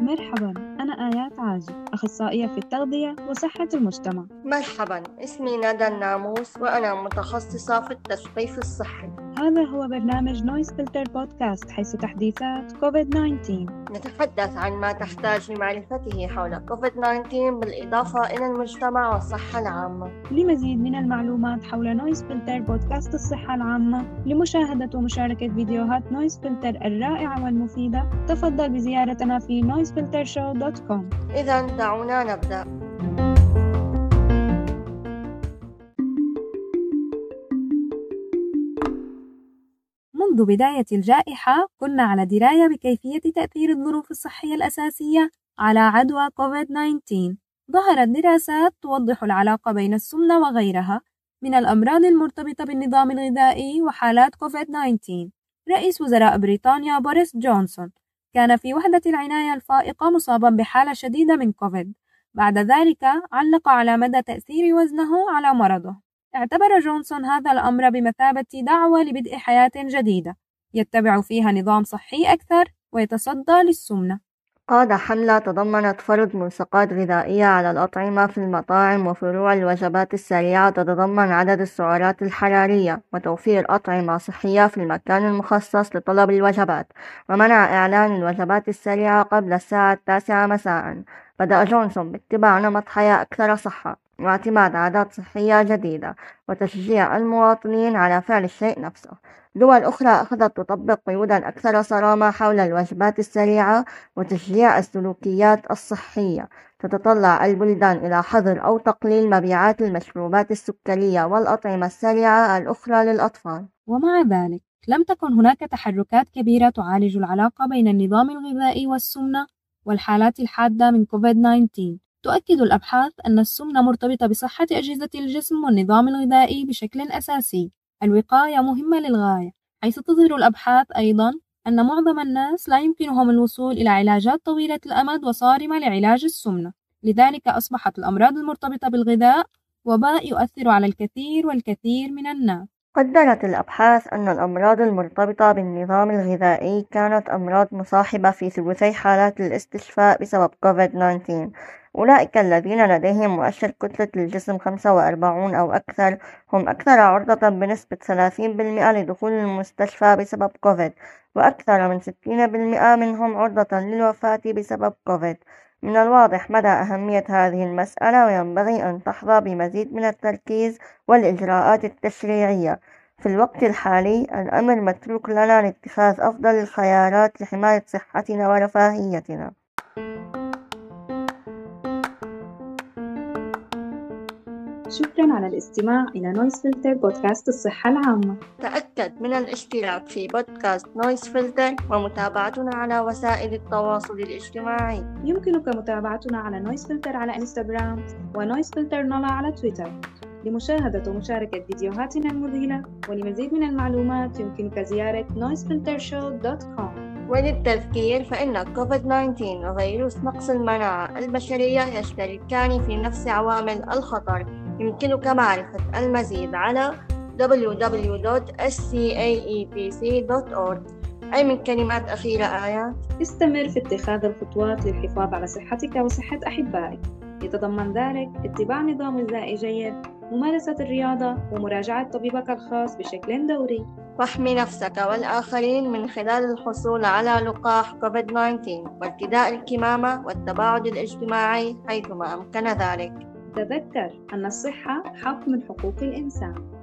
مرحبا أنا آيات عاجي أخصائية في التغذية وصحة المجتمع. مرحبا اسمي ندى الناموس وأنا متخصصة في التثقيف الصحي. هذا هو برنامج Noise Filter بودكاست حيث تحديثات كوفيد 19 نتحدث عن ما تحتاج لمعرفته حول كوفيد 19 بالإضافة إلى المجتمع والصحة العامة. لمزيد من المعلومات حول Noise Filter بودكاست الصحة العامة لمشاهدة ومشاركة فيديوهات Noise Filter الرائعة والمفيدة تفضل بزيارتنا في noisefiltershow.com إذا دعونا نبدأ. منذ بداية الجائحة كنا على دراية بكيفية تأثير الظروف الصحية الأساسية على عدوى كوفيد-19 ظهرت دراسات توضح العلاقة بين السمنة وغيرها من الأمراض المرتبطة بالنظام الغذائي وحالات كوفيد-19 رئيس وزراء بريطانيا بوريس جونسون كان في وحدة العناية الفائقة مصابا بحالة شديدة من كوفيد بعد ذلك علق على مدى تأثير وزنه على مرضه. اعتبر جونسون هذا الأمر بمثابة دعوة لبدء حياة جديدة يتبع فيها نظام صحي أكثر ويتصدى للسمنة. قاد حملة تضمنت فرض ملصقات غذائية على الأطعمة في المطاعم وفروع الوجبات السريعة تتضمن عدد السعرات الحرارية وتوفير أطعمة صحية في المكان المخصص لطلب الوجبات ومنع إعلان الوجبات السريعة قبل الساعة التاسعة مساء. بدأ جونسون باتباع نمط حياة أكثر صحة. واعتماد عادات صحية جديدة وتشجيع المواطنين على فعل الشيء نفسه. دول أخرى أخذت تطبق قيودا أكثر صرامة حول الوجبات السريعة وتشجيع السلوكيات الصحية. تتطلع البلدان إلى حظر أو تقليل مبيعات المشروبات السكرية والأطعمة السريعة الأخرى للأطفال. ومع ذلك لم تكن هناك تحركات كبيرة تعالج العلاقة بين النظام الغذائي والسمنة والحالات الحادة من كوفيد-19 تؤكد الأبحاث أن السمنة مرتبطة بصحة أجهزة الجسم والنظام الغذائي بشكل أساسي. الوقاية مهمة للغاية، حيث تظهر الأبحاث أيضًا أن معظم الناس لا يمكنهم الوصول إلى علاجات طويلة الأمد وصارمة لعلاج السمنة، لذلك أصبحت الأمراض المرتبطة بالغذاء وباء يؤثر على الكثير والكثير من الناس. قدرت الأبحاث أن الأمراض المرتبطة بالنظام الغذائي كانت أمراض مصاحبة في ثلثي حالات الاستشفاء بسبب كوفيد-19 أولئك الذين لديهم مؤشر كتلة الجسم 45 أو أكثر هم أكثر عرضة بنسبة 30% لدخول المستشفى بسبب كوفيد وأكثر من 60% منهم عرضة للوفاة بسبب كوفيد. من الواضح مدى أهمية هذه المسألة وينبغي أن تحظى بمزيد من التركيز والإجراءات التشريعية. في الوقت الحالي الأمر متروك لنا لاتخاذ أفضل الخيارات لحماية صحتنا ورفاهيتنا. شكرا على الاستماع إلى Noise Filter بودكاست الصحة العامة. تأكد من الاشتراك في بودكاست Noise Filter ومتابعتنا على وسائل التواصل الاجتماعي. يمكنك متابعتنا على Noise Filter على انستغرام و Noise Filter NOLA على تويتر لمشاهدة ومشاركة فيديوهاتنا المذهلة ولمزيد من المعلومات يمكنك زيارة noisefiltershow.com وللتذكير فإن كوفيد-19 وفيروس نقص المناعة البشرية يشتركان في نفس عوامل الخطر. يمكنك معرفة المزيد على www.scaepc.org أي من كلمات أخيرة آيات استمر في اتخاذ الخطوات للحفاظ على صحتك وصحة أحبائك. يتضمن ذلك اتباع نظام غذائي جيد ممارسة الرياضة ومراجعة طبيبك الخاص بشكل دوري. واحمي نفسك والآخرين من خلال الحصول على لقاح كوفيد-19 وارتداء الكمامة والتباعد الاجتماعي حيثما أمكن ذلك. تذكر أن الصحة حق من حقوق الإنسان.